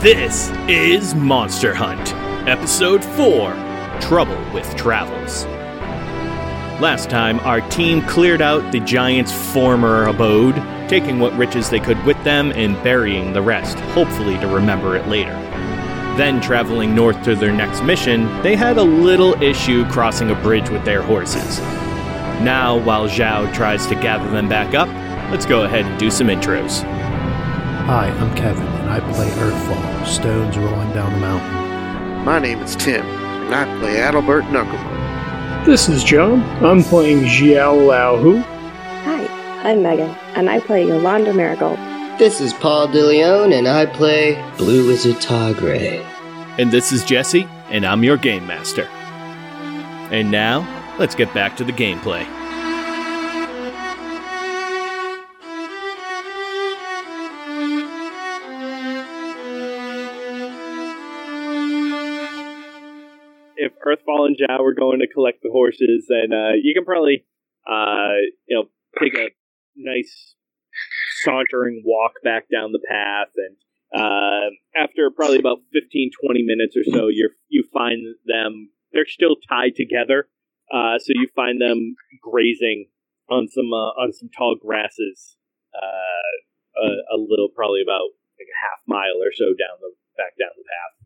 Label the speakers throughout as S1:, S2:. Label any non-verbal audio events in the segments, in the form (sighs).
S1: This is Monster Hunt, Episode 4 Trouble with Travels. Last time, our team cleared out the giant's former abode, taking what riches they could with them and burying the rest, hopefully to remember it later. Then, traveling north to their next mission, they had a little issue crossing a bridge with their horses. Now, while Zhao tries to gather them back up, let's go ahead and do some intros.
S2: Hi, I'm Kevin, I play Earthfall, stones rolling down the mountain.
S3: My name is Tim, and I play Adalbert Knuckleman.
S4: This is John. I'm playing Xiao Lao Hu.
S5: Hi, I'm Megan, and I play Yolanda Marigold.
S6: This is Paul DeLeon, and I play Blue Wizard Targray.
S1: And this is Jesse, and I'm your Game Master. And now, let's get back to the gameplay. Earthfall and Zhao were going to collect the horses, and uh, you can probably, uh, you know, take a nice sauntering walk back down the path and uh, after probably about 15 20 minutes or so you you find them they're still tied together uh, so you find them grazing on some uh, on some tall grasses uh, a, a little probably about like a half mile or so down the back down the path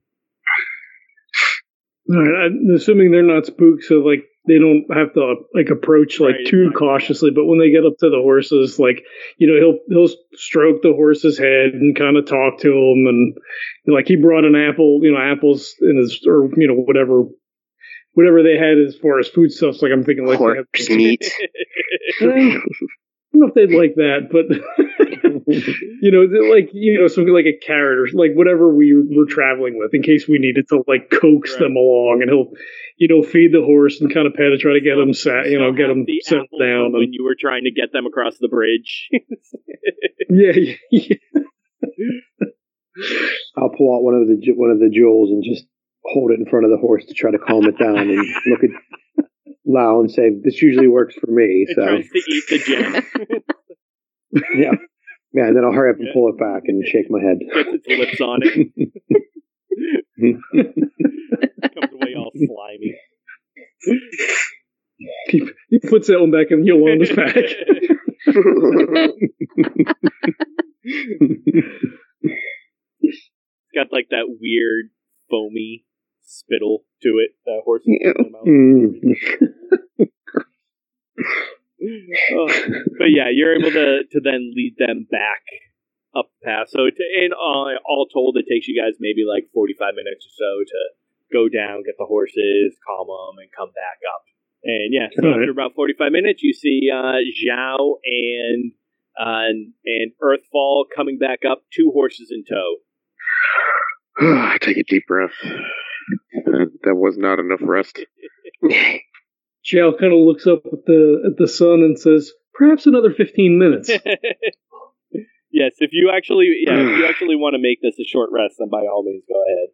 S4: I'm assuming they're not spooked, so like they don't have to like approach like
S1: Right,
S4: too
S1: right.
S4: cautiously. But when they get up to the horses, like you know, he'll he'll stroke the horse's head and kind of talk to him, and like he brought an apple, you know, apples in his or you know whatever. Whatever they had as far as foodstuffs, like I'm thinking, like they have,
S6: Horse meat. (laughs) (laughs) (laughs)
S4: I don't know if they'd like that, but (laughs) you know, like you know, something like a carrot or like whatever we were traveling with, in case we needed to like coax
S1: Right.
S4: them along, and he'll, you know, feed the horse and kind of pet it, try to get them sat, you know, get
S1: have
S4: them
S1: the
S4: settled down.
S1: when
S4: And,
S1: you were trying to get them across the bridge (laughs)
S4: yeah, yeah, yeah.
S7: I'll pull out one of the ju- one of the jewels and just hold it in front of the horse to try to calm it down and look at Lau and say, "This usually works for me."
S1: it
S7: So
S1: tries to eat the gem (laughs)
S7: yeah, yeah. And then I'll hurry up and pull it back and shake my head.
S1: gets its lips on it (laughs) comes away all slimy
S4: he, he puts that one back in Yolanda's pack.
S1: it's got like that weird foamy spittle to it that horses
S7: Yeah.
S1: Put in their mouth. Oh, but yeah, you're able to to then lead them back up the path. So to, in all, all told, it takes you guys maybe like 45 minutes or so to go down, get the horses, calm them, and come back up. And yeah, so
S4: Alright.
S1: after about 45 minutes, you see uh, Zhao and uh, and Earthfall coming back up, two horses in tow. (sighs)
S3: Take a deep breath. (laughs) That was not enough rest. (laughs)
S4: Xiao kind of looks up at the at the sun and says, "Perhaps another fifteen minutes." (laughs)
S1: yes, if you actually yeah, if you (sighs) actually want to make this a short rest, then by all means go ahead.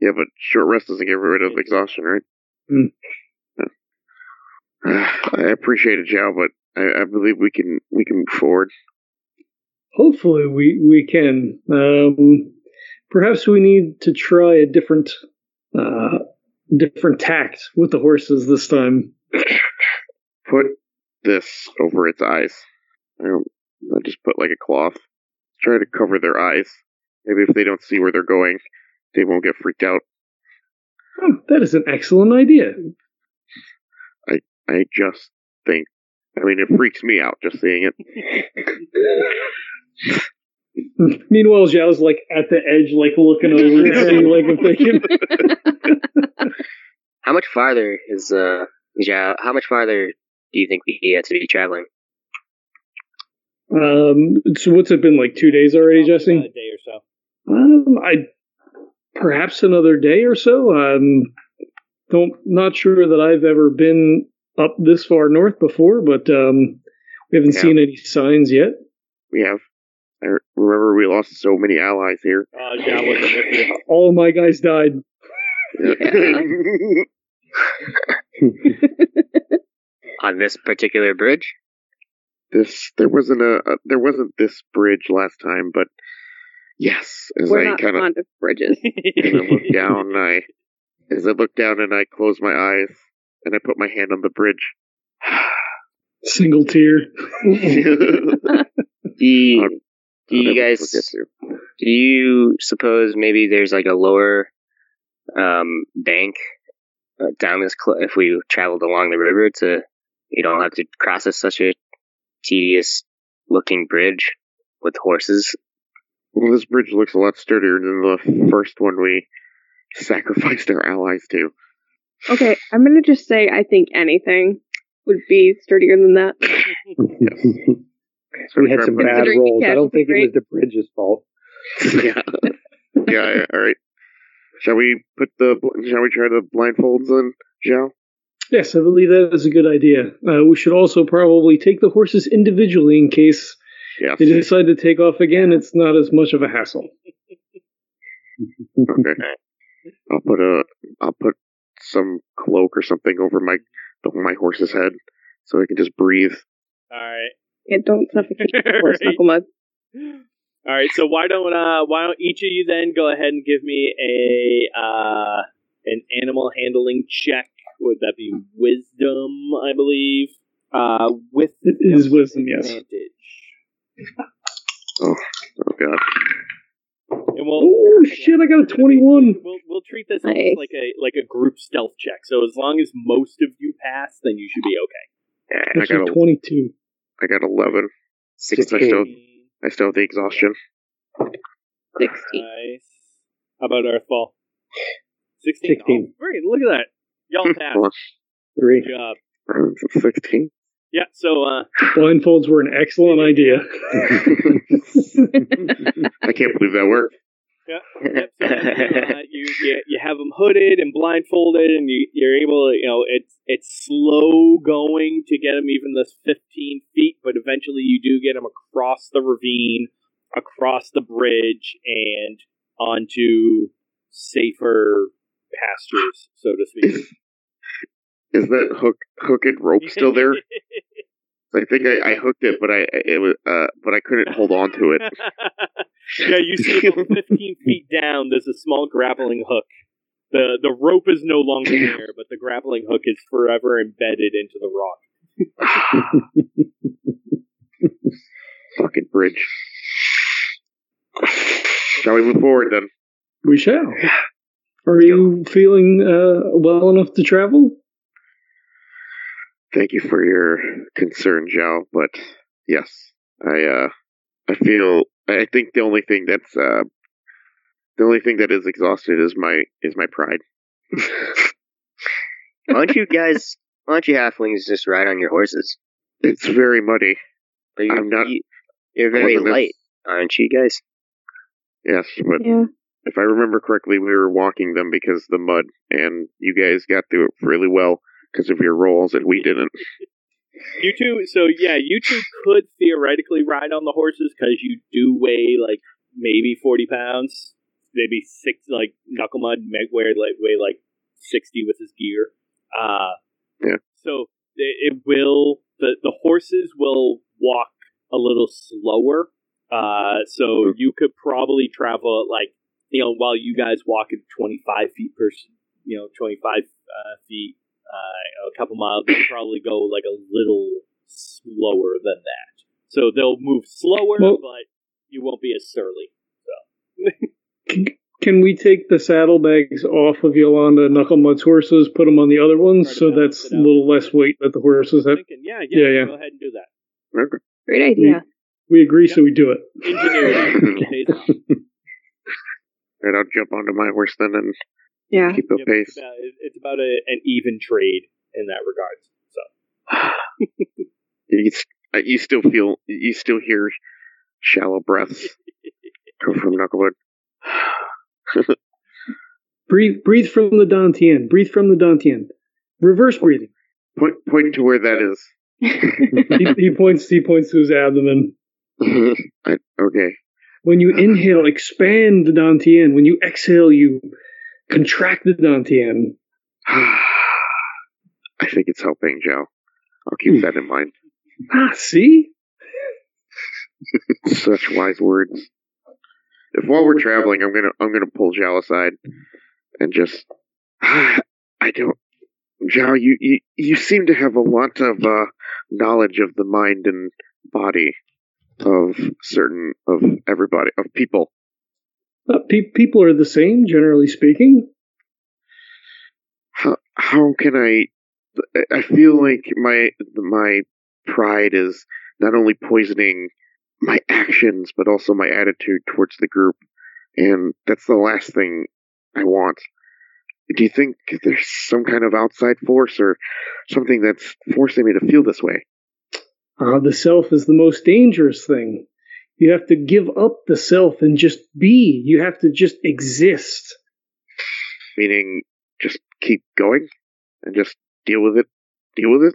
S3: Yeah, but short rest doesn't get rid of exhaustion, right?
S4: Mm. (sighs)
S3: I appreciate it, Joe, but I, I believe we can we can move forward.
S4: Hopefully, we we can. Um, perhaps we need to try a different uh, different tact with the horses this time.
S3: Put this over its eyes. I don't. I just put like a cloth. Try to cover their eyes. Maybe if they don't see where they're going, they won't get freaked out.
S4: Oh, that is an excellent idea.
S3: I I just think. I mean, it freaks me out just seeing it. (laughs) (laughs)
S4: Meanwhile, Zhao's like at the edge, like looking over to (laughs) see like if they can. (laughs)
S6: How much farther is uh Zhao? How much farther do you think we have to be traveling?
S4: Um, so what's it been like two days already,
S1: Probably
S4: Jesse?
S1: about A day or so.
S4: Um, I perhaps another day or so. Um, don't not sure that I've ever been up this far north before, but um, we haven't
S3: Yeah.
S4: seen any signs yet.
S3: We have. I remember we lost so many allies here.
S1: Uh, Zhao wasn't with you. (laughs)
S4: All my guys died. (laughs)
S8: On this particular bridge?
S3: this there wasn't a, a there wasn't this bridge last time, but yes, as
S5: We're
S3: I
S5: not
S3: kind of
S5: fond of bridges. (laughs)
S3: kind of look down, I as I look down and I close my eyes and I put my hand on the bridge. (sighs)
S4: Single tear.
S8: Do you, do you guys do you suppose maybe there's like a lower um, bank uh, down this cl- if we traveled along the river to you don't have to cross a, such a tedious looking bridge with horses
S3: Well, this bridge looks a lot sturdier than the first one we (laughs) sacrificed our allies to.
S5: Okay, I'm gonna just say I think anything would be sturdier than that. (laughs)
S3: So
S7: we had some bad
S5: Considering
S7: rolls. I don't think it was the bridge's fault. (laughs)
S3: yeah. yeah, yeah, all right. Shall we put the shall we try the blindfolds on Zhao?
S4: Yes, I believe that is a good idea. Uh, we should also probably take the horses individually in case
S3: Yes.
S4: they decide to take off again. It's not as much of a hassle.
S3: Okay. I'll put a I'll put some cloak or something over my the, my horse's head so I can just breathe.
S1: All right.
S5: Yeah, don't suffocate the horse,
S1: Right.
S5: knuckle mud.
S1: All right. So why don't uh why don't each of you then go ahead and give me a uh an animal handling check? Would that be wisdom? I believe. Uh, with
S4: It is wisdom, yes.
S1: advantage.
S3: Oh god.
S1: And we'll,
S4: Oh shit! I got a twenty-one.
S1: We'll, we'll treat this
S5: Nice.
S1: like a like a group stealth check. So as long as most of you pass, then you should be okay.
S3: Yeah, I got a,
S4: twenty-two.
S3: I got eleven. Since I
S7: 16.
S3: still I still have the exhaustion.
S5: Sixteen.
S1: Nice. How about Earthfall? 16.
S7: 16.
S1: Oh, great. Look at that. Y'all passed.
S3: Well,
S7: Three.
S1: Good job.
S3: Sixteen.
S1: Yeah, so uh,
S4: Blindfolds were an excellent idea. (laughs)
S3: I can't believe that worked.
S1: Yep, uh, you, you you have them hooded and blindfolded, and you you're able to you know it's it's slow going to get them even this 15 feet, but eventually you do get them across the ravine, across the bridge, and onto safer pastures, so to speak. (laughs)
S3: Is that hook hook and rope still there? (laughs) I think I, I hooked it, but I it was uh but I couldn't hold on to it. (laughs)
S1: yeah, you see about 15 (laughs) feet down, there's a small grappling hook. The the rope is no longer there, but the grappling hook is forever embedded into the rock. (laughs)
S3: Fucking bridge. Shall we move forward then?
S4: We shall. Are you feeling uh, well enough to travel?
S3: Thank you for your concern, Zhao, but yes, I uh I feel I think the only thing that's uh the only thing that is exhausted is my is my pride. (laughs)
S8: why don't you guys why don't you halflings just ride on your horses
S3: it's very muddy.
S8: but you're,
S3: I'm not-
S8: you, you're very
S3: wasn't as-
S8: light aren't you guys
S3: Yes, but
S5: Yeah.
S3: if I remember correctly, we were walking them because of the mud, and you guys got through it really well because of your roles and we didn't.
S1: You two, so yeah, you two could theoretically ride on the horses because you do weigh like maybe 40 pounds, maybe six, like Knucklemud may weigh like, weigh like 60 with his gear. Uh,
S3: Yeah.
S1: So it, it will, the, the horses will walk a little slower. Uh, so you could probably travel at like, you know, while you guys walk at 25 feet per, you know, 25 uh, feet, uh, a couple miles, they'll probably go like a little slower than that. So they'll move slower,
S4: Well-
S1: but you won't be as surly.
S4: Can we take the saddlebags off of Yolanda Knucklemud's horses, put them on the other ones, so that's a little less weight that the horses have?
S1: Thinking, yeah, yeah,
S4: Yeah, yeah.
S1: go ahead and do that.
S5: Great idea.
S4: We agree, so we do it.
S1: Ingenuity pays. (laughs) (laughs)
S3: And I'll jump onto my horse then and
S5: Yeah.
S3: keep a
S1: Yep,
S3: pace.
S1: It's about, it's about a, an even trade in that regard. So (sighs)
S3: He's, Uh, you still feel, you still hear shallow breaths (laughs) come from Knucklewood. (sighs)
S4: Breathe, breathe from the Dantian. Breathe from the Dantian. Reverse breathing.
S3: Point, point to where that is. (laughs)
S4: He, he points. He points to his abdomen. (laughs)
S3: I, okay.
S4: When you (sighs) inhale, expand the Dantian. When you exhale, you contract the (sighs) Dantian.
S3: I think it's helping, Joe. I'll keep that in mind.
S4: Ah, see? (laughs)
S3: Such wise words. If while we're traveling, I'm gonna I'm gonna pull Zhao aside and just (sighs) I don't Zhao, you, you you seem to have a lot of uh, knowledge of the mind and body of certain of everybody of people.
S4: Uh, pe- people are the same, generally speaking.
S3: How how can I? I feel like my my pride is not only poisoning my actions but also my attitude towards the group, and that's the last thing I want. Do you think there's some kind of outside force or something that's forcing me to feel this way?
S4: Uh, the self is the most dangerous thing. You have to give up the self and just be. You have to just exist.
S3: Meaning, just keep going and just deal with it. Deal with it.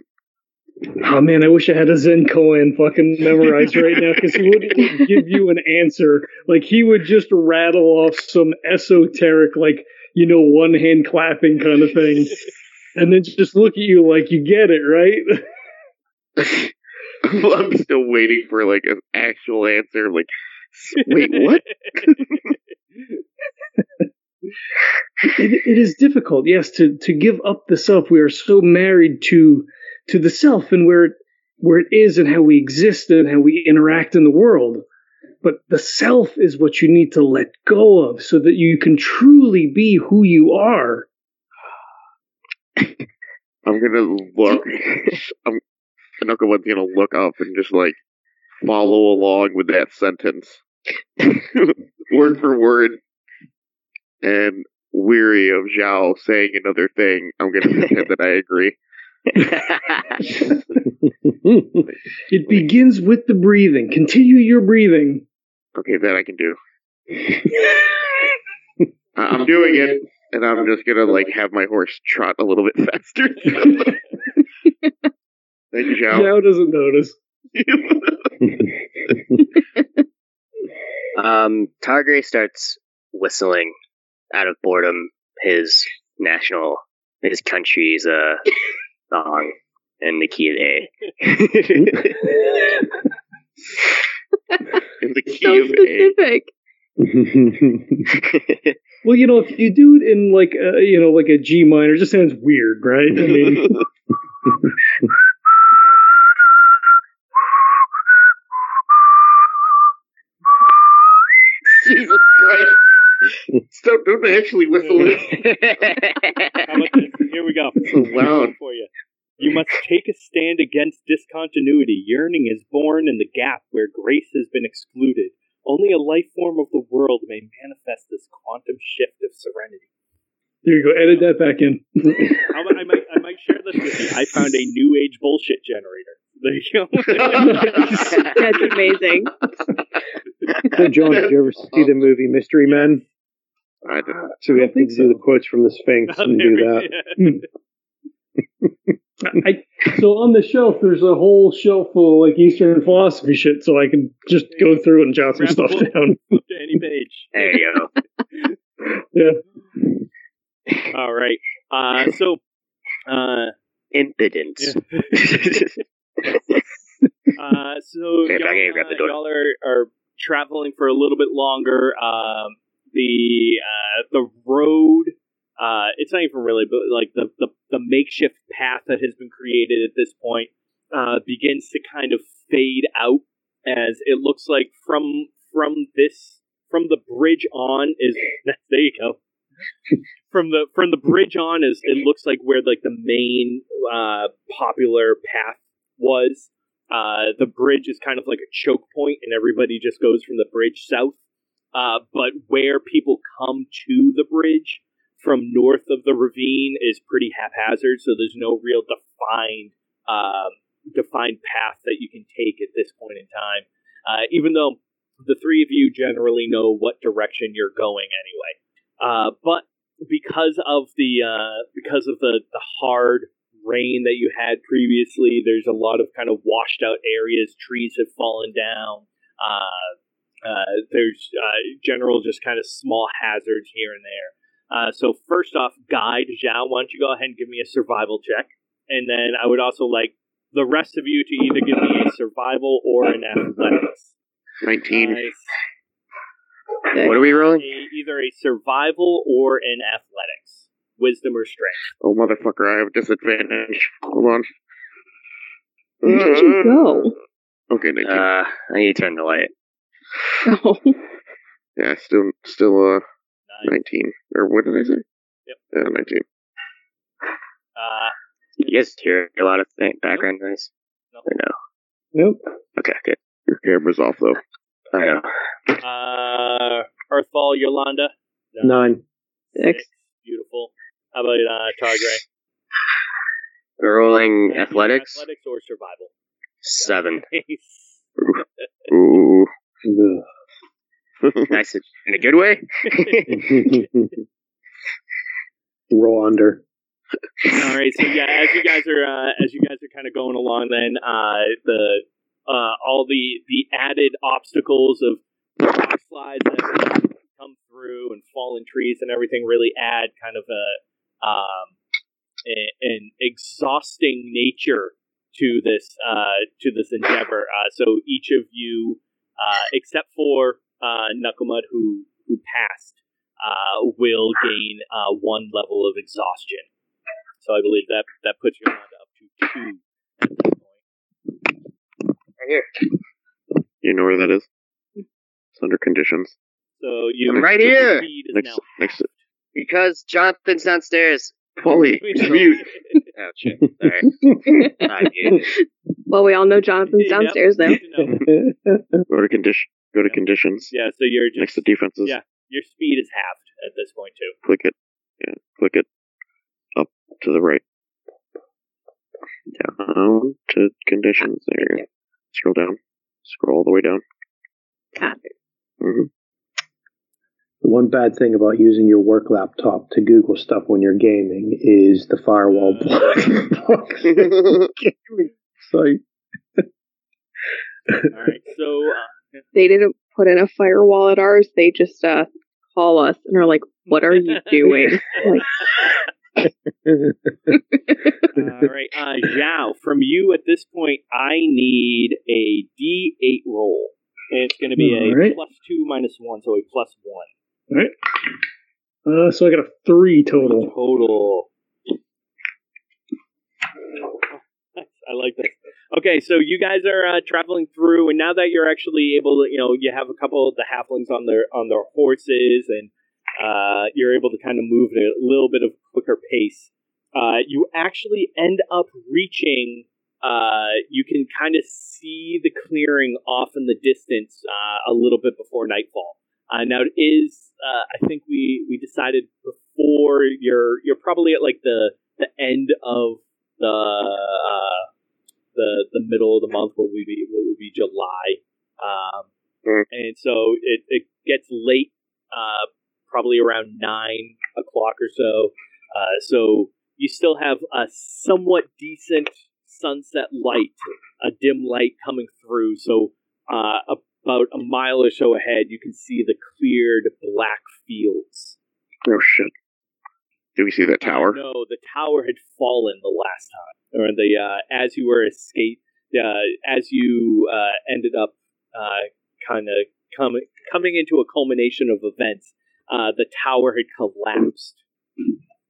S4: Oh man, I wish I had a Zen Koan fucking memorized right now because he wouldn't give you an answer. Like he would just rattle off some esoteric, like you know, one hand clapping kind of thing, and then just look at you like you get it, right? (laughs) (laughs)
S3: I'm still waiting for like an actual answer. Like, wait, what? (laughs) (laughs)
S4: it, it is difficult, yes, to to give up the self. We are so married to to the self and where it, where it is and how we exist and how we interact in the world. But the self is what you need to let go of so that you can truly be who you are.
S3: I'm gonna look. I'm Knucklewood's gonna look up and just like follow along with that sentence, (laughs) word for word. And weary of Zhao saying another thing, I'm gonna pretend that I agree. (laughs) (laughs)
S4: It begins with the breathing. Continue your breathing.
S3: Okay, that I can do. I'm doing it, and I'm just gonna like have my horse trot a little bit faster. Thank you, Zhao.
S4: Zhao doesn't notice. (laughs)
S8: Um, Targray starts whistling out of boredom his national, his country's uh, song in the key of A.
S3: In the (laughs) key
S5: so
S3: of A.
S5: specific. (laughs)
S4: Well, you know, if you do it in like a, you know, like a G minor, it just sounds weird, right? I mean,
S3: Jesus Christ! Stop! Don't actually whistle it. (laughs)
S1: How about this? Here we go. (laughs)
S3: So loud.
S1: for you. You must take a stand against discontinuity. Yearning is born in the gap where grace has been excluded. Only a life form of the world may manifest this quantum shift of serenity.
S4: there you go. Edit that back in.
S1: I, I might, I might share this with you. I found a new age bullshit generator. There you go. (laughs)
S5: That's amazing.
S7: So, John, did you ever see the (laughs) movie Mystery Men?
S3: I don't.
S7: So we have to do
S4: so.
S7: the quotes from the Sphinx (laughs) and do that.
S4: I, so on the shelf, there's a whole shelf full of like Eastern philosophy shit, so I can just go through it and jot some stuff (laughs) down.
S1: Flip to any page.
S8: there you go.
S4: Yeah.
S1: All right. Uh, so, uh,
S8: Impotence.
S1: Uh, so
S8: Okay,
S1: y'all,
S8: back in, grab the
S1: uh, y'all are, are traveling for a little bit longer. Um, the uh, the road, uh, it's not even really, but like the, the the makeshift path that has been created at this point uh, begins to kind of fade out as it looks like from from this from the bridge on is (laughs) there you go from the from the bridge on is it looks like where like the main uh, popular path was. Uh, the bridge is kind of like a choke point, and everybody just goes from the bridge south. Uh, but where people come to the bridge from north of the ravine is pretty haphazard, so there's no real defined um, defined path that you can take at this point in time. Uh, even though the three of you generally know what direction you're going anyway. Uh, but because of the uh, because of the the hard rain that you had previously, there's a lot of kind of washed out areas. Trees have fallen down. Uh, uh, there's uh, general just kind of small hazards here and there. Uh, so first off, guide Zhao, why don't you go ahead and give me a survival check, and then I would also like the rest of you to either give me a survival or an athletics.
S3: 19.
S1: Nice.
S8: What are we rolling?
S1: A- either a survival or an athletics, wisdom or strength.
S3: Oh, motherfucker, I have a disadvantage. Hold on.
S5: Where did you go?
S3: Okay, 19.
S8: Uh, I need to turn the light.
S5: Oh, (laughs)
S3: yeah, still, still, uh,
S1: Nice.
S3: 19. Or what did I say?
S1: Yep.
S3: Yeah, 19.
S1: Uh,
S8: You guys hear a lot of th- background noise?
S1: Nope.
S8: Or no?
S7: Nope.
S8: Okay, good.
S3: Your camera's off, though.
S8: I know.
S1: uh, Earthfall, Yolanda.
S7: Nine.
S5: six.
S1: Beautiful. How about uh, Targray?
S8: We're rolling athletics.
S1: Athletics or survival.
S8: Seven. (laughs)
S1: Nice.
S3: Ooh.
S8: Nice. In a good way? (laughs) (laughs)
S7: Roll under.
S1: All right, so yeah, as you guys are uh, as you guys are kind of going along, then uh, the uh, all the the added obstacles of rock slides that come through and fallen trees and everything really add kind of a um, an exhausting nature to this uh, to this endeavor. Uh, so each of you, uh, except for uh, Knucklemud, who who passed, uh, will gain uh, one level of exhaustion. So I believe that that puts your round up to two at this point.
S8: Right here.
S3: You know where that is? It's under conditions.
S1: So you
S8: I'm right here.
S3: Next, next to
S8: Because Jonathan's downstairs.
S3: Polly. (laughs) Mute.
S8: Shit. Alright. (laughs) I muted.
S5: Well, we all know Jonathan's
S1: Yep.
S5: downstairs now. (laughs)
S3: Go to condition. Go to conditions.
S1: yeah, so you're just
S3: Next to defenses.
S1: yeah. your speed is halved at this point too.
S3: Click it. Yeah. Click it. Up to the right. Down to conditions. There. you. Scroll down. Scroll all the way down.
S5: Got it.
S3: hmm
S7: The one bad thing about using your work laptop to Google stuff when you're gaming is the firewall block. (laughs) (laughs) gaming site.
S1: All right, so uh,
S5: They didn't put in a firewall at ours. They just uh call us and are like, "What are you doing?" (laughs) Like,
S1: all right, uh, Zhao, from you at this point, I need a D8 roll, and it's going to be a
S4: All right.
S1: plus two minus one, so a plus one
S4: All right. Uh, so I got a three total.
S1: total. (laughs) I like this. Okay, so you guys are uh, traveling through, and now that you're actually able to, you know, you have a couple of the halflings on their on their horses, and uh, you're able to kind of move at a little bit of quicker pace. Uh, you actually end up reaching. Uh, you can kind of see the clearing off in the distance uh, a little bit before nightfall. Uh, now it is. Uh, I think we we decided before you're you're probably at like the the end of the uh, the the middle of the month what would be what would be July, um,
S3: Mm.
S1: and so it, it gets late, uh, probably around nine o'clock or so. Uh, so you still have a somewhat decent sunset light, a dim light coming through. So uh, about a mile or so ahead, you can see the cleared black fields.
S3: Oh shit. Do we see that tower?
S1: No, the tower had fallen the last time, or the uh, as you were escape, uh, as you uh, ended up uh, kind of coming coming into a culmination of events. Uh, the tower had collapsed.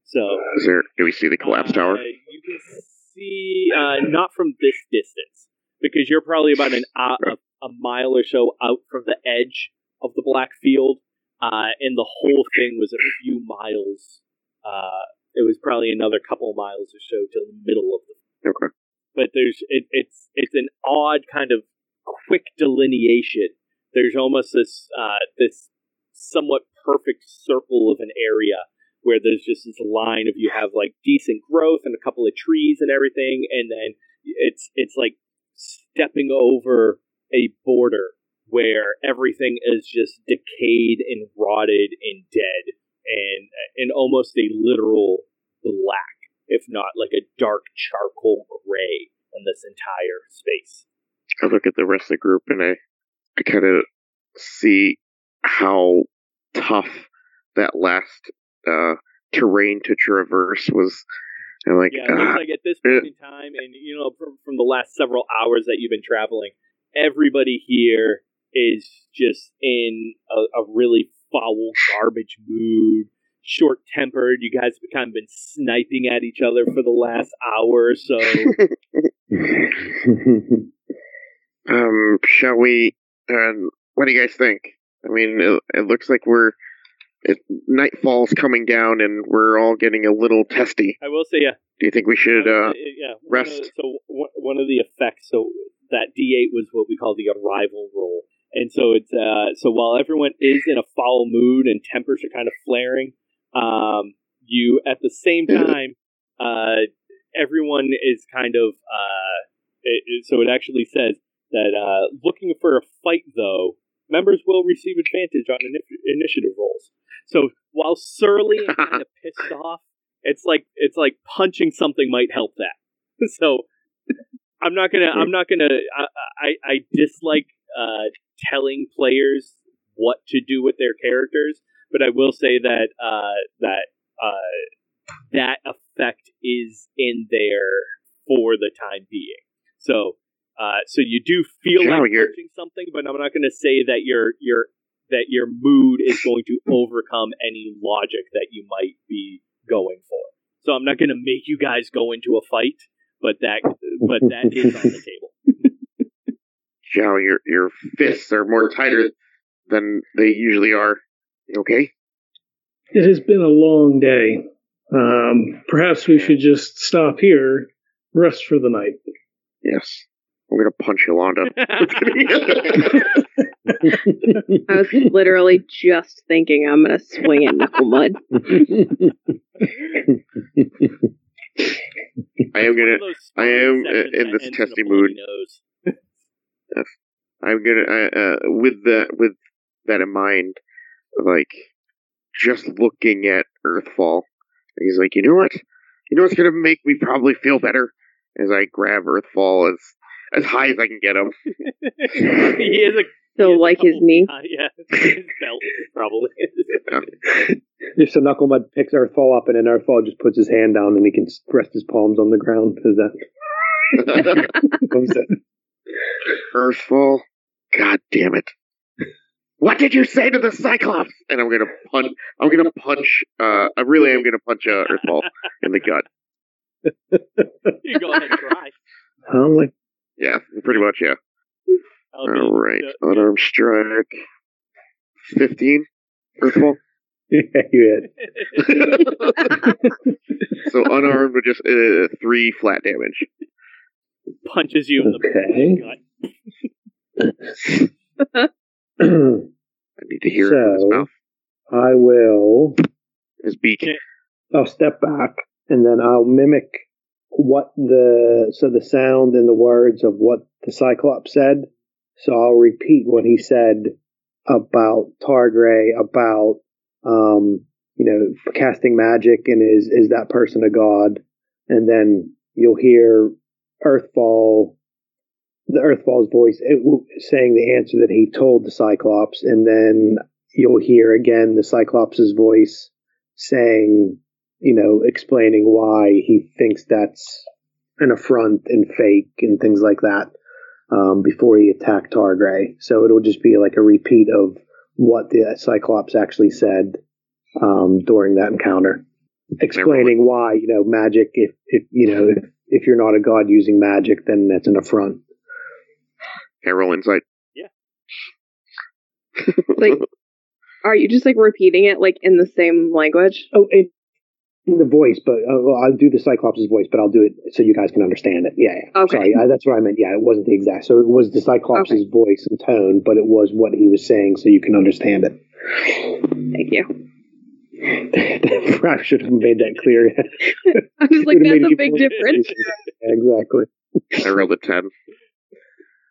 S1: So
S3: Is there? Do we see the collapsed tower?
S1: you can see uh, not from this distance because you're probably about an uh, a, a mile or so out from the edge of the black field, uh, and the whole thing was a few miles. Uh, it was probably another couple miles or so to the middle of the.
S3: Okay.
S1: But there's it, it's it's an odd kind of quick delineation. There's almost this uh, this somewhat perfect circle of an area where there's just this line of you have like decent growth and a couple of trees and everything, and then it's it's like stepping over a border where everything is just decayed and rotted and dead and and almost a literal black, if not like a dark charcoal gray in this entire space.
S3: I look at the rest of the group and I, I kind of see how tough that last uh, terrain to traverse was. And like,
S1: yeah,
S3: ah,
S1: like at this point in time, and you know, from, from the last several hours that you've been traveling, everybody here is just in a, a really foul garbage mood, short tempered. You guys have kind of been sniping at each other for the last hour or so. (laughs)
S3: um, shall we? Uh, what do you guys think? I mean, it, it looks like we're it, nightfall's coming down, and we're all getting a little testy.
S1: I will say, yeah.
S3: Do you think we should uh,
S1: say, yeah. one of
S3: rest?
S1: the- so one one of the effects, so that D8 was what we call the arrival roll, and so it's uh, so while everyone is in a foul mood and tempers are kind of flaring, um, you at the same time, uh, everyone is kind of uh, it, it- so it actually says that uh, looking for a fight though, members will receive advantage on ini- initiative rolls. So while surly and kind of (laughs) pissed off, it's like it's like punching something might help that. (laughs) So I'm not gonna I'm not gonna I I, I dislike uh, telling players what to do with their characters, but I will say that uh, that uh, that effect is in there for the time being. So uh, so you do feel like something, but I'm not going to say that your your that your mood is going to overcome any logic that you might be going for. So I'm not going to make you guys go into a fight, but that but that is on the table. (laughs)
S3: Joe, your your fists are more tighter than they usually are. Okay.
S4: It has been a long day. Um, perhaps we should just stop here, rest for the night.
S3: Yes. I'm gonna punch Yolanda. (laughs)
S5: I was literally just thinking I'm gonna swing at Knuckle Mud. (laughs)
S3: I am gonna.
S1: One of those
S3: I am, uh, in this
S1: ends
S3: testy mood.
S1: nose. (laughs)
S3: I'm gonna. Uh, uh, with that. With that in mind, like just looking at Earthfall, he's like, you know what? You know what's gonna make me probably feel better? As I grab Earthfall as as high as I can get him. (laughs) (laughs)
S1: he is a
S5: So
S1: he is a
S5: like his knee.
S1: uh, yeah, his belt probably.
S7: If so, Knucklemud picks Earthfall up, and then Earthfall just puts his hand down, and he can rest his palms on the ground. Is that what I'm saying?
S3: Earthfall. God damn it. What did you say to the Cyclops? And I'm gonna punch. I'm gonna punch. Uh, I really am gonna punch uh, Earthfall in the gut. (laughs)
S1: you go ahead and try.
S7: Huh? Like,
S3: Yeah, pretty much. Yeah. All right. Unarmed strike. Fifteen. Earthfall.
S7: Yeah, you hit. (laughs)
S3: So unarmed with just uh, three flat damage.
S1: punches you in the
S7: Okay.
S1: gut.
S3: I need to hear it from his mouth.
S7: I will.
S3: His beak.
S7: I'll step back, and then I'll mimic what the so the sound and the words of what the Cyclops said. So I'll repeat what he said about Targray, about um, you know, casting magic, and is is that person a god? And then you'll hear Earthfall, the Earthfall's voice saying the answer that he told the Cyclops, and then you'll hear again the Cyclops' voice saying, you know, explaining why he thinks that's an affront and fake and things like that um, before he attacked Targray. So it'll just be like a repeat of what the Cyclops actually said um, during that encounter, explaining why you know magic. If if you know if, if you're not a god using magic, then that's an affront.
S3: Can I roll insight? Yeah. (laughs)
S5: like, are you just like repeating it like in the same language?
S7: Oh, it, in the voice, but uh, well, I'll do the Cyclops' voice, but I'll do it so you guys can understand it. Yeah, yeah.
S5: Okay.
S7: Sorry, I, that's what I meant. Yeah, it wasn't the exact. So it was the Cyclops'
S5: Okay.
S7: voice and tone, but it was what he was saying, so you can understand it.
S5: Thank you. (laughs)
S7: I should have made that clear. (laughs)
S5: I was like, that's a big difference.
S7: Yeah, exactly.
S3: I rolled a ten.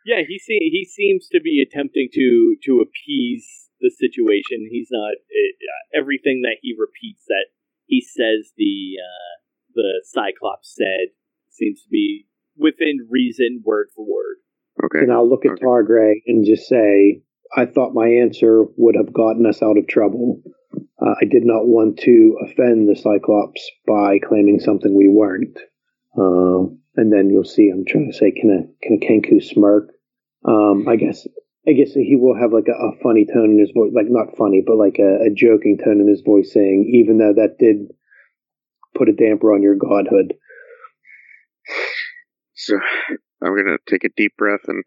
S1: Yeah, he se- he seems to be attempting to to appease the situation. He's not uh, everything that he repeats that he says the uh, the Cyclops said seems to be within reason, word for word.
S3: Okay.
S7: And I'll look at
S3: Okay.
S7: Targray and just say, I thought my answer would have gotten us out of trouble. Uh, I did not want to offend the Cyclops by claiming something we weren't. Uh, and then you'll see, I'm trying to say, can a, can a Kenku smirk? Um, I guess, I guess he will have like a, a funny tone in his voice, like not funny, but like a, a joking tone in his voice saying, even though that did put a damper on your godhood.
S3: So I'm gonna take a deep breath and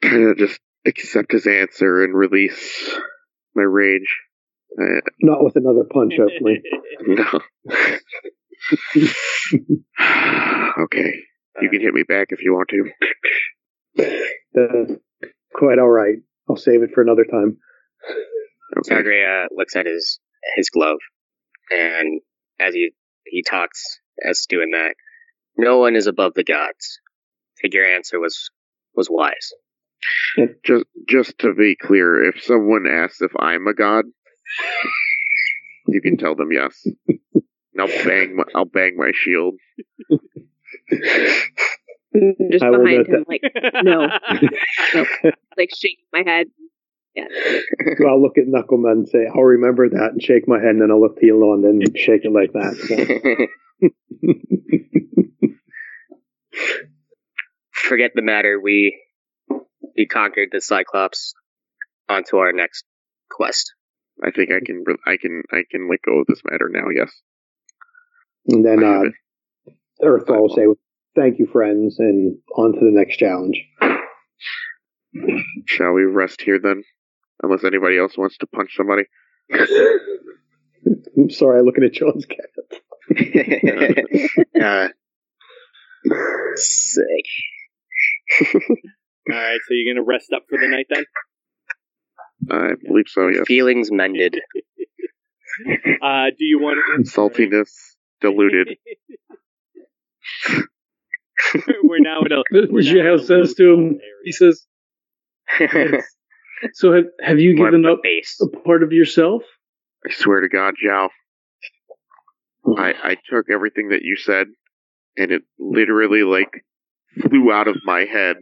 S3: kind of just accept his answer and release my rage. Uh,
S7: Not with another punch, hopefully. (laughs) (laughs)
S3: no. (sighs) okay, you can hit me back if you want to.
S7: That's quite all right. I'll save it for another time.
S3: Okay.
S8: Uh, looks at his his glove, and as he he talks as doing that, no one is above the gods. I think your answer was was wise.
S3: Just, just to be clear, if someone asks if I'm a god, you can tell them yes. And I'll bang, my, I'll bang my shield. (laughs)
S5: Just
S7: I
S5: behind
S7: note
S5: him, like (laughs) no, (laughs) like shaking my head. Yeah.
S7: So I'll look at Knuckleman and say, I'll remember that and shake my head, and then I'll look to Yolanda and then shake it like that. So. (laughs)
S8: Forget the matter. We we conquered the Cyclops. On to our next quest.
S3: I think I can, I can, I can let go of this matter now. Yes.
S7: And then uh,
S3: it.
S7: Earthfall will say, Thank you, friends, and on to the next challenge.
S3: Shall we rest here then? Unless anybody else wants to punch somebody. (laughs)
S7: I'm sorry, I'm looking at John's cat. (laughs)
S8: uh, (laughs) sick.
S1: All right, so you're gonna rest up for the night then.
S3: I believe so. Yes.
S8: Feelings mended.
S1: Uh, do you want
S3: Saltiness diluted. (laughs)
S1: we're now in a. we're now in
S4: says to him,
S1: area.
S4: he says, (laughs) "So have have you
S8: More
S4: given up
S8: a base.
S4: a part of yourself?"
S3: I swear to God, Zhao. I, I took everything that you said, and it literally like flew out of my head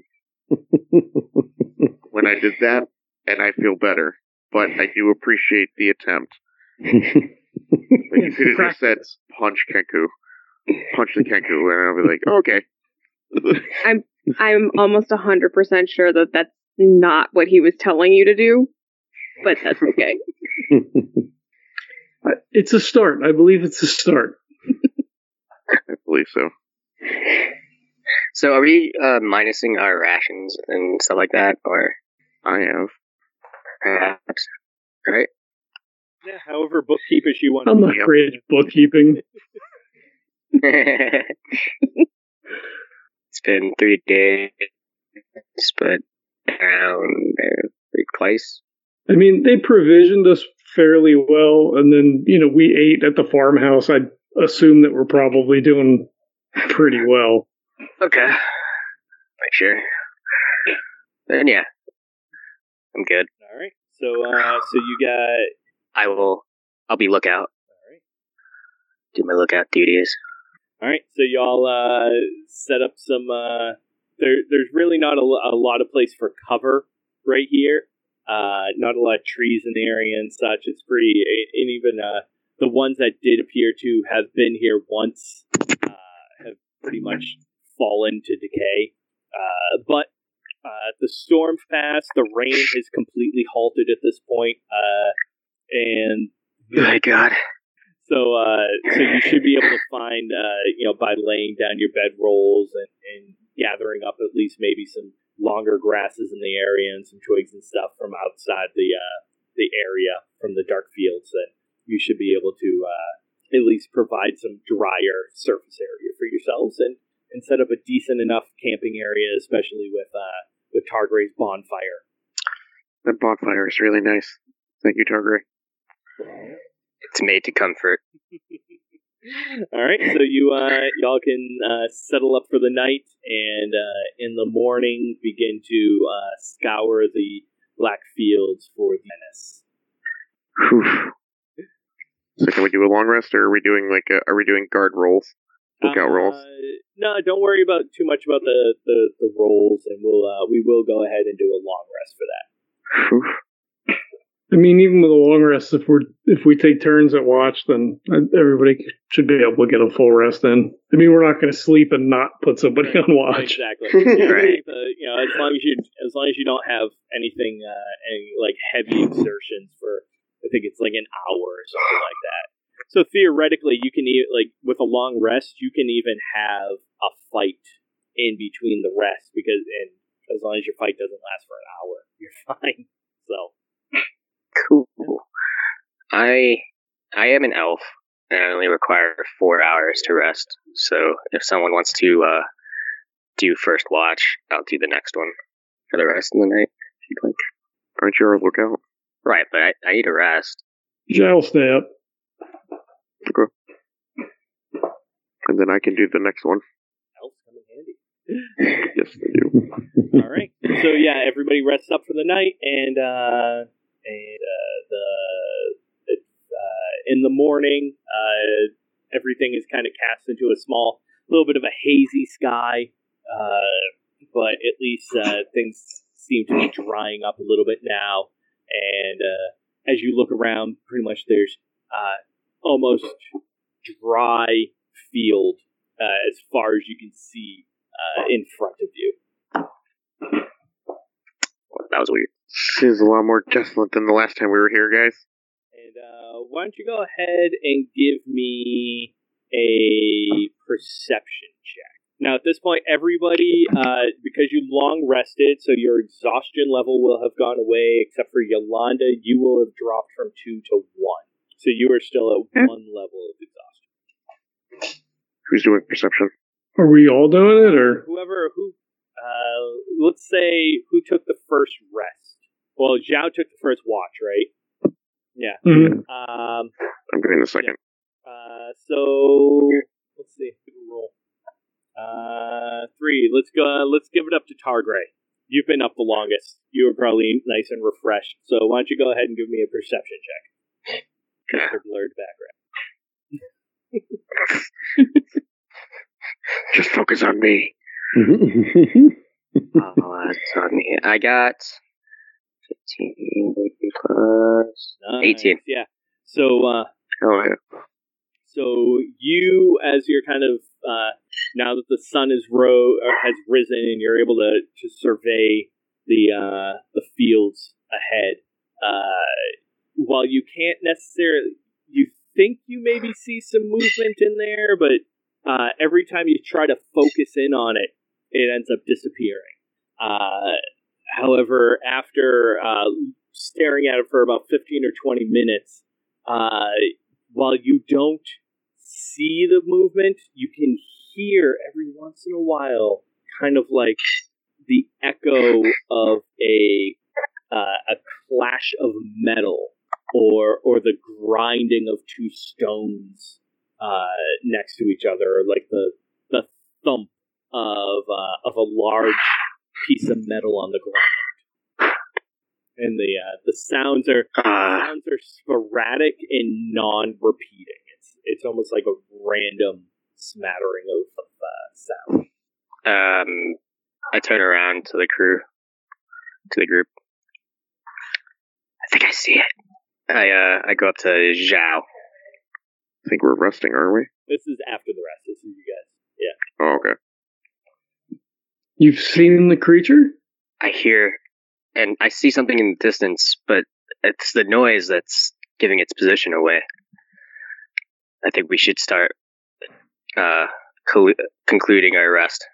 S3: (laughs) when I did that, and I feel better. But I do appreciate the attempt. Like you could have just said, "Punch Kenku, punch the Kenku," and I'll be like, oh, "Okay."
S5: I'm I'm almost hundred percent sure that that's not what he was telling you to do, but that's okay. (laughs)
S4: It's a start. I believe it's a start.
S3: I believe so.
S8: So are we uh, minusing our rations and stuff like that, or
S3: I have.
S8: perhaps? Right?
S1: Yeah, however bookkeepish you want.
S4: I'm
S1: to
S4: not
S3: Yep.
S4: great at bookkeeping. (laughs) (laughs)
S8: it's been three days, but around twice.
S4: I mean, they provisioned us fairly well, and then you know we ate at the farmhouse. I assume that we're probably doing pretty well.
S8: Okay. Make sure. Then yeah, I'm good.
S1: All right. So, uh, so you got.
S8: I will. I'll be lookout.
S1: All right.
S8: Do my lookout duties.
S1: All right. So y'all uh, set up some. Uh, there, there's really not a, a lot of place for cover right here. Uh, not a lot of trees in the area and such. It's pretty, and even uh, the ones that did appear to have been here once uh, have pretty much fallen to decay. Uh, but the storm passed. The rain has completely halted at this point, and
S8: My God.
S1: So, uh, so you should be able to find, uh, you know, by laying down your bed rolls and, and gathering up at least maybe some longer grasses in the area and some twigs and stuff from outside the uh, the area from the dark fields. That you should be able to uh, at least provide some drier surface area for yourselves and, and set up a decent enough camping area, especially with uh, with Targray's bonfire.
S3: That bonfire is really nice. Thank you, Targray.
S8: It's made to comfort. (laughs)
S1: All right, so you uh, y'all can uh, settle up for the night, and uh, in the morning begin to uh, scour the black fields for menace. (sighs)
S3: So can we do a long rest, or are we doing like a, are we doing guard rolls, lookout
S1: Uh,
S3: rolls?
S1: No, don't worry about too much about the the, the rolls, and we'll uh, we will go ahead and do a long rest for that. (sighs)
S3: Whew.
S4: I mean, even with a long rest, if we're if we take turns at watch, then everybody should be able to get a full rest in. I mean, we're not going to sleep and not put somebody on watch.
S1: Exactly. (laughs)
S8: Right.
S1: uh, you know, as long as you as long as you don't have anything uh, any like heavy exertions for I think it's like an hour or something like that. So theoretically, you can e- like with a long rest, you can even have a fight in between the rest because and as long as your fight doesn't last for an hour, you're (laughs) fine. So
S8: Cool. I I am an elf and I only require four hours to rest. So if someone wants to uh, do first watch, I'll do the next one for the rest of the night. If you'd like.
S3: Aren't you our lookout?
S8: Right, but I, I need a rest.
S4: Yeah, I'll stay up. Okay.
S3: And then I can do the next one.
S1: elves come in handy.
S3: Yes, they do. (laughs)
S1: All right. So yeah, everybody rests up for the night, and uh, and uh, the uh, in the morning, uh, everything is kind of cast into a small, little bit of a hazy sky, but at least things seem to be drying up a little bit now. And as you look around, pretty much there's almost dry field uh, as far as you can see uh, in front of you.
S8: That was weird.
S3: Seems a lot more desolate than the last time we were here, guys.
S1: And uh, why don't you go ahead and give me a perception check? Now, at this point, everybody, uh, because you long rested, so your exhaustion level will have gone away, except for Yolanda, you will have dropped from two to one. So you are still at
S5: Okay.
S1: one level of exhaustion.
S3: Who's doing perception?
S4: Are we all doing it, or
S1: Whoever who, uh, let's say who took the first rest. Well, Zhao took the first watch, right? Yeah.
S4: Mhm.
S1: Um,
S3: I'm doing the second.
S1: Uh, so let's see. Good roll. Uh, three. Let's go. Let's give it up to Targray. You've been up the longest. You were probably nice and refreshed. So why don't you go ahead and give me a perception check? Just for blurred background. (laughs)
S3: Just focus on me. (laughs)
S8: Oh, that's on me. I got 15 plus.
S1: Nice.
S8: 18.
S1: Yeah. So uh,
S3: Oh yeah.
S1: So you, as you're kind of uh, now that the sun is ro- has risen and you're able to, to survey the uh, the fields ahead, uh, while you can't necessarily, you think you maybe see some movement in there, but uh, every time you try to focus in on it, it ends up disappearing. Uh, however, after uh, staring at it for about 15 or 20 minutes, uh, while you don't see the movement, you can hear every once in a while, kind of like the echo of a uh, a clash of metal, or or the grinding of two stones uh, next to each other, or like the the thump of uh, of a large piece of metal on the ground. And the uh, the sounds are
S8: Uh,
S1: sounds are sporadic and non-repeating. It's it's almost like a random smattering of, of uh, sound.
S8: um, I turn around to the crew, to the group. I think I see it. I uh, I go up to Zhao.
S3: I think we're resting, aren't we?
S1: This is after the rest. This is you guys. Yeah.
S3: Oh, okay.
S4: You've seen the creature?
S8: I hear and I see something in the distance, but it's the noise that's giving its position away. I think we should start uh, concluding our rest.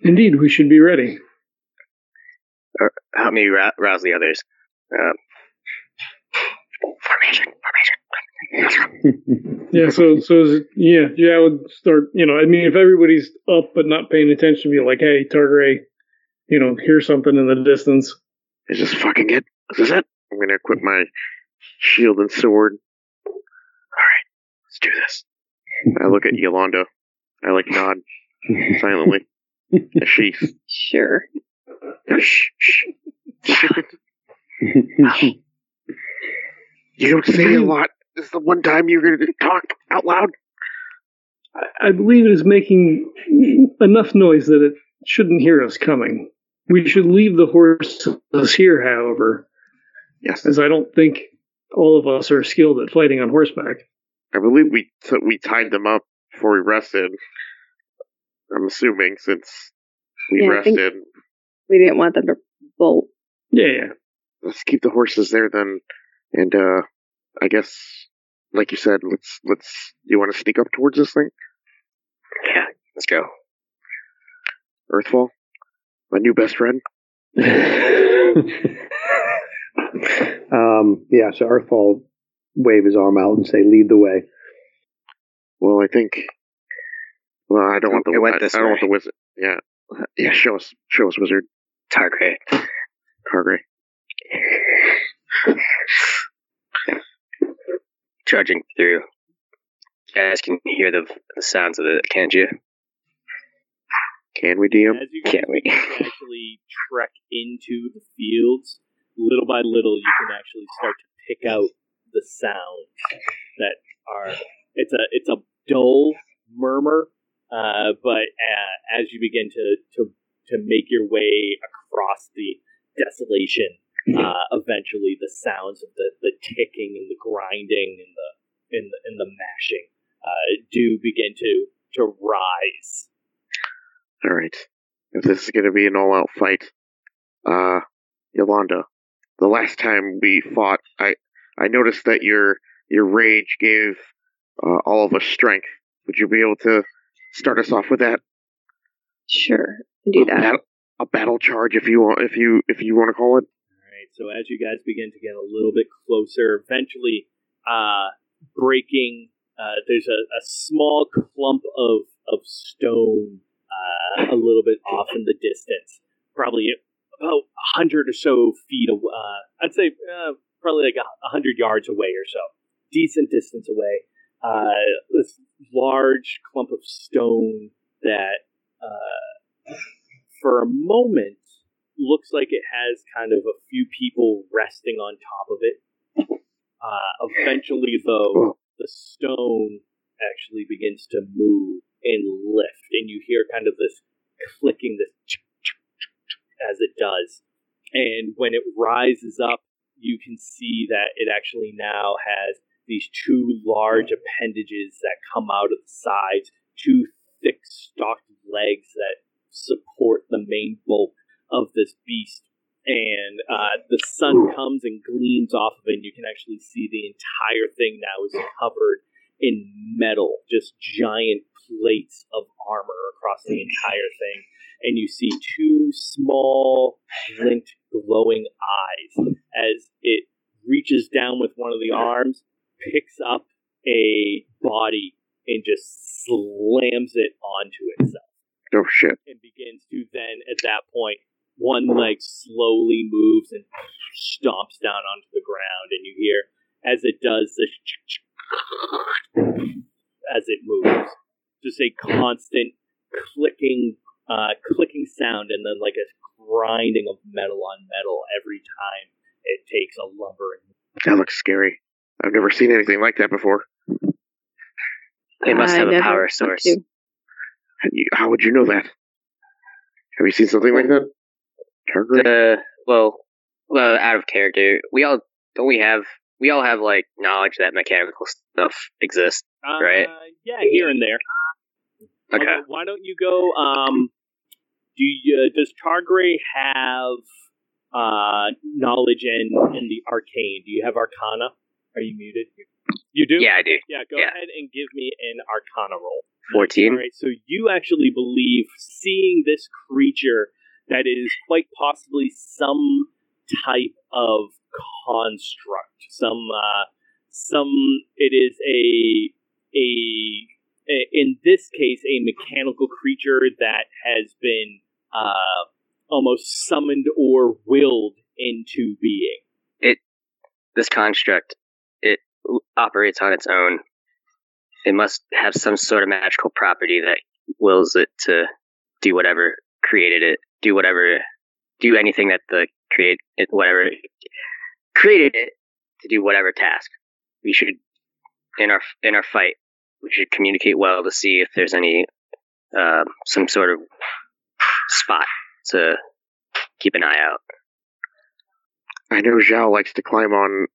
S4: Indeed, we should be ready.
S8: Help me ra- rouse the others. Um, formation, formation. (laughs)
S4: Yeah, so so is it- yeah, yeah, I would start. You know, I mean, if everybody's up but not paying attention, to be like, hey, Targray, you know, hear something in the distance.
S3: Is this fucking it? Is this it? I'm gonna equip my shield and sword. Alright, let's do this. I look at Yolanda. I like nod silently. (laughs) As she
S5: Sure.
S3: shh, shh. (laughs) You don't say a lot. This is the one time you're going to talk out loud.
S4: I, I believe it is making enough noise that it shouldn't hear us coming. We should leave the horses here, however,
S3: Yes,
S4: as I don't think all of us are skilled at fighting on horseback.
S3: I believe we t- we tied them up before we rested. I'm assuming since we
S5: Yeah,
S3: rested.
S5: We didn't want them to bolt.
S4: Yeah, yeah.
S3: Let's keep the horses there then, and uh, I guess, like you said, let's let's. You want to sneak up towards this thing,
S8: Yeah, let's go.
S3: Earthfall, my new best friend. (laughs)
S7: um, yeah, so Earthfall wave his arm out and say, "Lead the way."
S3: Well, I think. Well, I don't want the.
S8: It went
S3: I,
S8: this
S3: I don't want
S8: way.
S3: the wizard. Yeah, yeah. Show us, show us, wizard
S8: Targray.
S3: Cargray.
S8: Trudging through. You guys can hear the, the sounds of it, can't you?
S3: Can we DM?
S1: As you guys
S8: Can't we?
S1: begin to actually trek into the fields, little by little, you can actually start to pick out the sounds that are. It's a it's a dull murmur, uh, but uh, as you begin to to to make your way across the desolation, uh, eventually the sounds of the, the ticking and the grinding and the and the, and the mashing uh, do begin to to rise.
S3: All right. If this is going to be an all-out fight, uh, Yolanda, the last time we fought, I I noticed that your your rage gave uh, all of us strength. Would you be able to start us off with that?
S5: Sure. can Do
S3: a,
S5: that.
S3: a battle charge, if you want, if you if you want to call it.
S1: So as you guys begin to get a little bit closer, eventually, uh, breaking. Uh, there's a, a small clump of of stone, uh, a little bit off in the distance, probably about a hundred or so feet. Away, uh, I'd say uh, probably like a hundred yards away or so, decent distance away. Uh, this large clump of stone that, for a moment, looks like it has kind of a few people resting on top of it. Uh, eventually, though, the stone actually begins to move and lift, and you hear kind of this clicking, this as it does. And when it rises up, you can see that it actually now has these two large appendages that come out of the sides, two thick stalked legs that support the main bulk of this beast. And uh, the sun comes and gleams off of it, and you can actually see the entire thing now is covered in metal, just giant plates of armor across the entire thing. And you see two small, glint, glowing eyes as it reaches down with one of the arms, picks up a body, and just slams it onto itself
S3: Oh shit!
S1: and begins to then, at that point, one leg slowly moves and stomps down onto the ground, and you hear as it does this as it moves, just a constant clicking, uh, clicking sound, and then like a grinding of metal on metal every time it takes a lumbering.
S3: That looks scary. I've never seen anything like that before.
S8: They must
S5: I
S8: have a
S5: never
S8: power
S5: want
S8: source.
S5: to.
S3: How you- How would you know that? Have you seen something like that? Target?
S8: The well, well, out of character. We all don't we have we all have like knowledge that mechanical stuff exists.
S1: Uh,
S8: Right.
S1: Yeah, here and there.
S8: Okay.
S1: Although, why don't you go? Um, do you, does Targray have uh, knowledge in in the arcane? Do you have Arcana? Are you muted? You do.
S8: Yeah, I do.
S1: Yeah. Go
S8: Yeah.
S1: ahead and give me an Arcana roll.
S8: Fourteen.
S1: All right. So you actually believe seeing this creature that is quite possibly some type of construct, some uh, some. It is a a in this case a mechanical creature that has been uh, almost summoned or willed into being.
S8: It this construct it operates on its own. it must have some sort of magical property that wills it to do whatever created it, do whatever, do anything that the create it, whatever created it to do whatever task. We should in our in our fight, we should communicate well to see if there's any uh, some sort of spot to keep an eye out.
S3: I know Zhao likes to climb on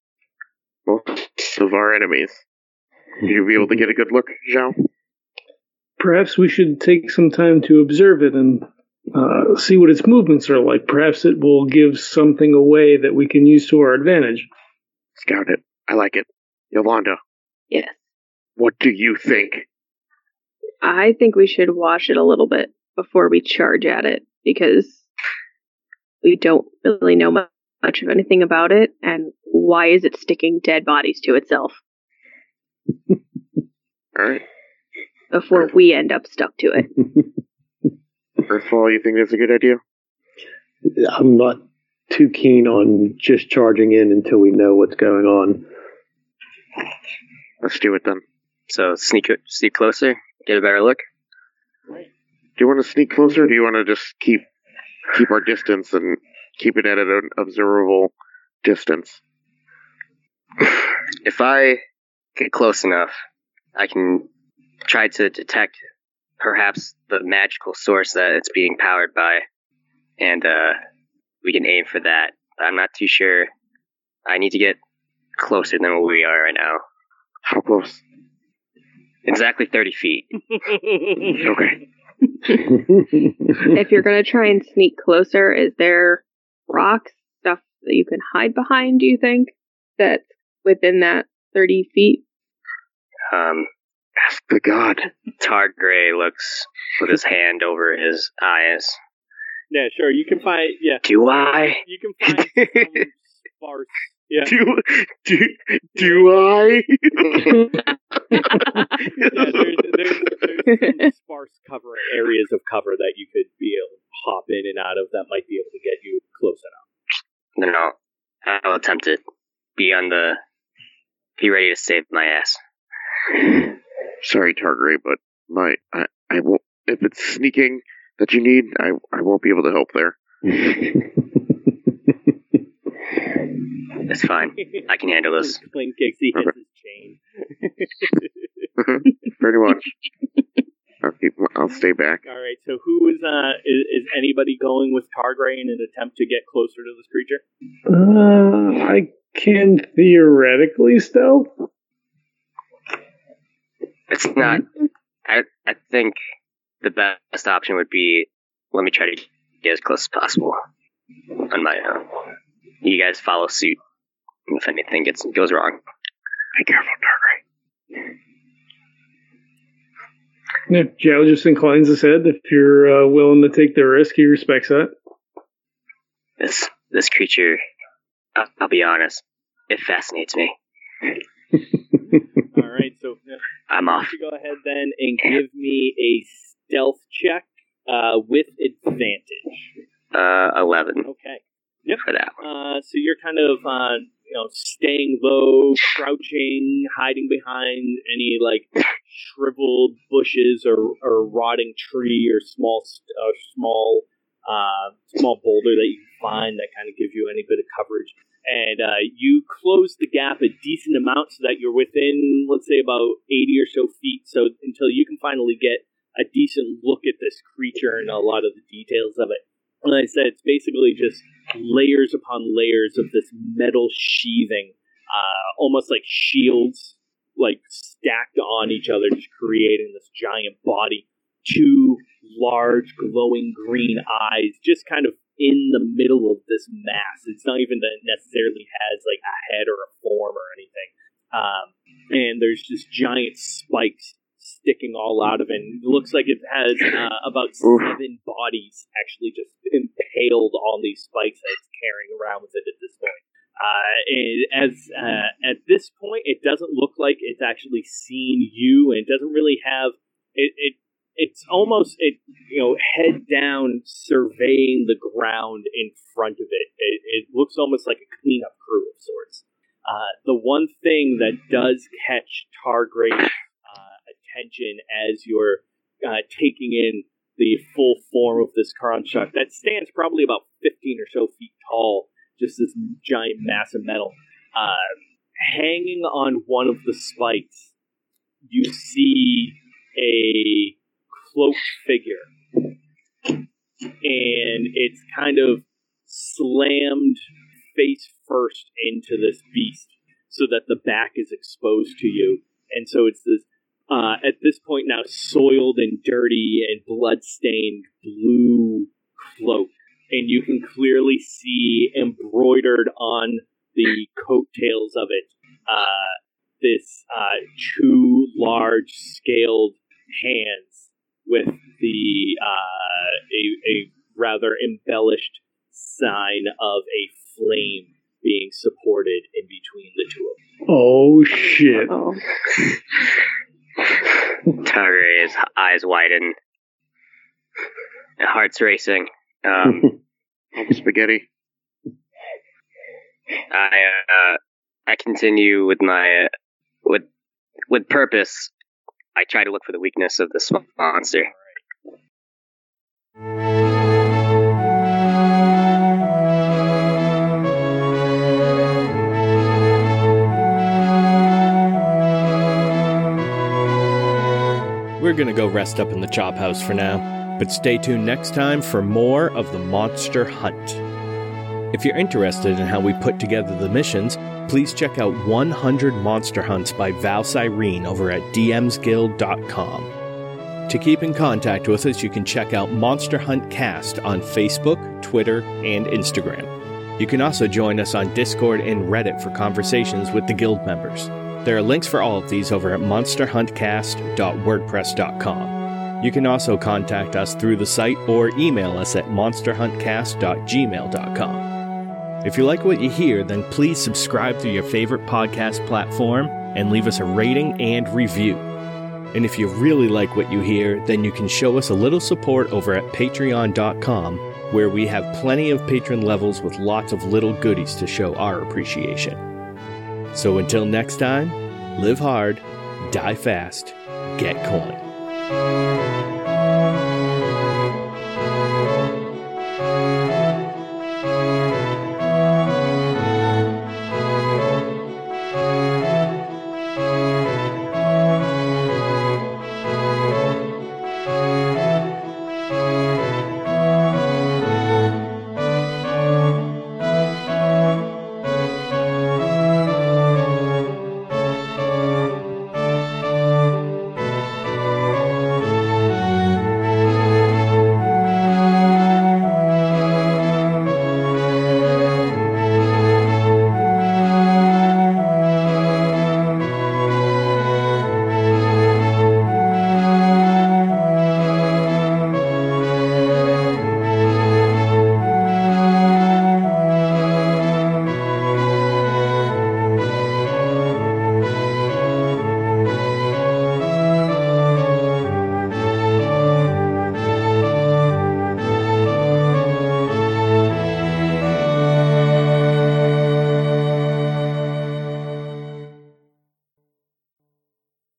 S3: most of our enemies. Would you be able to get a good look, Zhao?
S4: Perhaps we should take some time to observe it and uh, see what its movements are like. Perhaps it will give something away that we can use to our advantage.
S3: Scout it. I like it. Yolanda,
S5: Yes.
S3: what do you think?
S5: I think we should watch it a little bit before we charge at it because we don't really know much of anything about it. And why is it sticking dead bodies to itself (laughs)
S3: All right.
S5: before we end up stuck to it? (laughs)
S3: Earthfall, you think that's a good idea?
S7: I'm not too keen on just charging in until we know what's going on.
S3: Let's do it then.
S8: So sneak sneak closer, get a better look.
S3: Do you want to sneak closer, or do you want to just keep keep our distance and keep it at an observable distance? (sighs)
S8: If I get close enough, I can try to detect perhaps the magical source that it's being powered by, and uh, we can aim for that. I'm not too sure. I need to get closer than where we are right now.
S3: How close?
S8: Exactly 30 feet. (laughs)
S3: Okay. (laughs) (laughs)
S5: if you're going to try and sneak closer, is there rocks, stuff that you can hide behind, do you think? That's within that 30 feet?
S8: Um,
S3: Ask the god.
S8: Targray looks with his hand over his eyes.
S1: Yeah, sure. You can find. Yeah,
S8: Do I?
S1: you can find some (laughs) sparse. Yeah,
S3: Do do do I? (laughs) (laughs)
S1: yeah. There's, there's, there's some sparse cover areas of cover that you could be able to hop in and out of that might be able to get you close enough.
S8: No, no. I'll attempt it. Be on the. Be ready to save my ass. (laughs)
S3: Sorry, Targray, but my I, I won't. If it's sneaking that you need, I I won't be able to help there. (laughs)
S8: That's fine. I can handle this.
S1: Clink kicks, he hits
S3: Okay.
S1: his chain. (laughs)
S3: Pretty much. I'll keep. I'll stay back.
S1: All right. So who is uh is, is anybody going with Targray in an attempt to get closer to this creature?
S4: Uh, I can theoretically stealth.
S8: It's not. I I think the best option would be let me try to get as close as possible on my own. You guys follow suit if anything gets goes wrong.
S3: Be careful, Targray.
S4: Yeah, Zhao just inclines his head. If you're uh, willing to take the risk, he respects that.
S8: This this creature, I'll, I'll be honest, it fascinates me. (laughs)
S1: All right. So
S8: I'm off.
S1: don't you go ahead then and give me a stealth check uh, with advantage.
S8: Uh, eleven
S1: Okay.
S8: for that. one.
S1: Uh, so you're kind of uh, you know staying low, crouching, hiding behind any like shriveled bushes or, or rotting tree or small uh, small uh, small boulder that you find that kind of gives you any bit of coverage. And uh, you close the gap a decent amount so that you're within, let's say, about 80 or so feet. So until you can finally get a decent look at this creature and a lot of the details of it. And like I said, it's basically just layers upon layers of this metal sheathing, uh, almost like shields, like stacked on each other, just creating this giant body. Two large, glowing green eyes, just kind of in the middle of this mass. It's not even that it necessarily has like a head or a form or anything. Um, and there's just giant spikes sticking all out of it. And it looks like it has uh, about (laughs) seven bodies actually just impaled on these spikes that it's carrying around with it at this point. Uh, and as uh, at this point, it doesn't look like it's actually seen you, and it doesn't really have it. it it's almost it you know head down surveying the ground in front of it. It, it looks almost like a cleanup crew of sorts. Uh, the one thing that does catch Targray's uh, attention as you're uh, taking in the full form of this construct that stands probably about 15 or so feet tall, just this giant mass of metal. Uh, hanging on one of the spikes, you see a cloaked figure. And it's kind of slammed face first into this beast so that the back is exposed to you. And so it's this, uh, at this point now, soiled and dirty and blood-stained blue cloak. And you can clearly see embroidered on the coattails of it uh, this uh, two large scaled hands with the uh, a, a rather embellished sign of a flame being supported in between the two of them.
S4: Oh shit!
S5: Oh,
S8: Targray's (laughs) eyes widen, heart's racing. Um, (laughs)
S3: Spaghetti.
S8: I uh, I continue with my uh, with with purpose. I try to look for the weakness of this monster.
S2: We're gonna go rest up in the chop house for now, but stay tuned next time for more of the monster hunt. If you're interested in how we put together the missions, please check out 100 Monster Hunts by Val Cyrene over at dmsguild.com. To keep in contact with us, you can check out Monster Hunt Cast on Facebook, Twitter, and Instagram. You can also join us on Discord and Reddit for conversations with the guild members. There are links for all of these over at monsterhuntcast.wordpress.com. You can also contact us through the site or email us at monsterhuntcast.gmail.com. If you like what you hear, then please subscribe through your favorite podcast platform and leave us a rating and review. And if you really like what you hear, then you can show us a little support over at patreon.com, where we have plenty of patron levels with lots of little goodies to show our appreciation. So until next time, live hard, die fast, get coin.